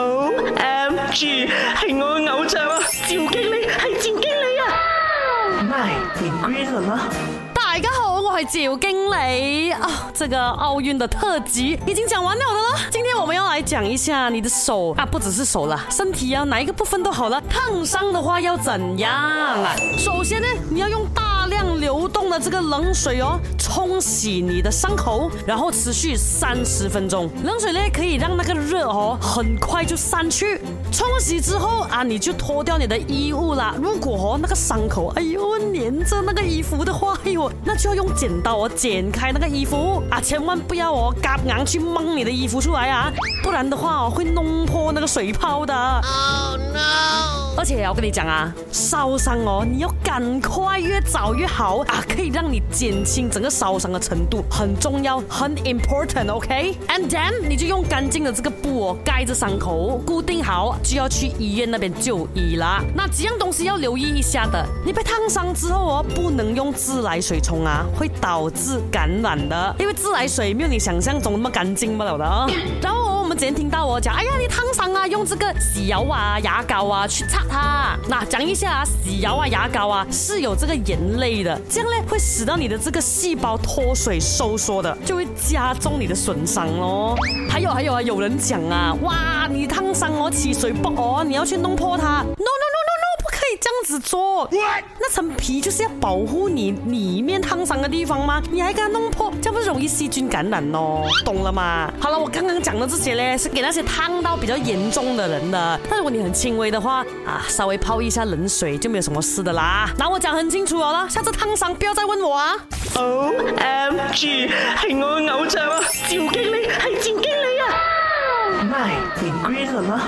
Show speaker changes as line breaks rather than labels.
O M G，系我嘅偶像啊！赵经理系赵经理啊！My Green 啦！
大家好，我系赵经理啊！这个奥运的特辑已经讲完了的咯，今天我们要来讲一下你的手啊，不只是手啦，身体啊，哪一个部分都好了。烫伤的话要怎样啊？首先呢，你要用大量流。了这个冷水哦，冲洗你的伤口，然后持续三十分钟。冷水呢可以让那个热哦很快就散去。冲洗之后啊，你就脱掉你的衣物啦。如果哦那个伤口哎呦粘着那个衣服的话，哎呦那就要用剪刀哦剪开那个衣服啊，千万不要哦夹硬去蒙你的衣服出来啊，不然的话哦会弄破那个水泡的。Oh no. 而且我跟你讲啊，烧伤哦，你要赶快，越早越好啊，可以让你减轻整个烧伤的程度，很重要，很 important，OK？And then 你就用干净的这个布哦，盖着伤口，固定好，就要去医院那边就医啦。那几样东西要留意一下的，你被烫伤之后哦，不能用自来水冲啊，会导致感染的，因为自来水没有你想象中那么干净不了的啊。然后、哦。之前听到我讲，哎呀，你烫伤啊，用这个洗油啊、牙膏啊去擦它。那讲一下啊，洗油啊、牙膏啊是有这个盐类的，这样呢会使到你的这个细胞脱水收缩的，就会加重你的损伤哦。还有还有啊，有人讲啊，哇，你烫伤我起水不哦，你要去弄破它？No No No。这样子做，那层皮就是要保护你里面烫伤的地方吗？你还它弄破，这样不是容易细菌感染哦？懂了吗？好了，我刚刚讲的这些呢，是给那些烫到比较严重的人的。但如果你很轻微的话，啊，稍微泡一下冷水就没有什么事的啦。那我讲很清楚啦，下次烫伤不要再问我啊。
o m g o 我系我偶像啊！赵经理，系赵经理啊！My，你归了吗？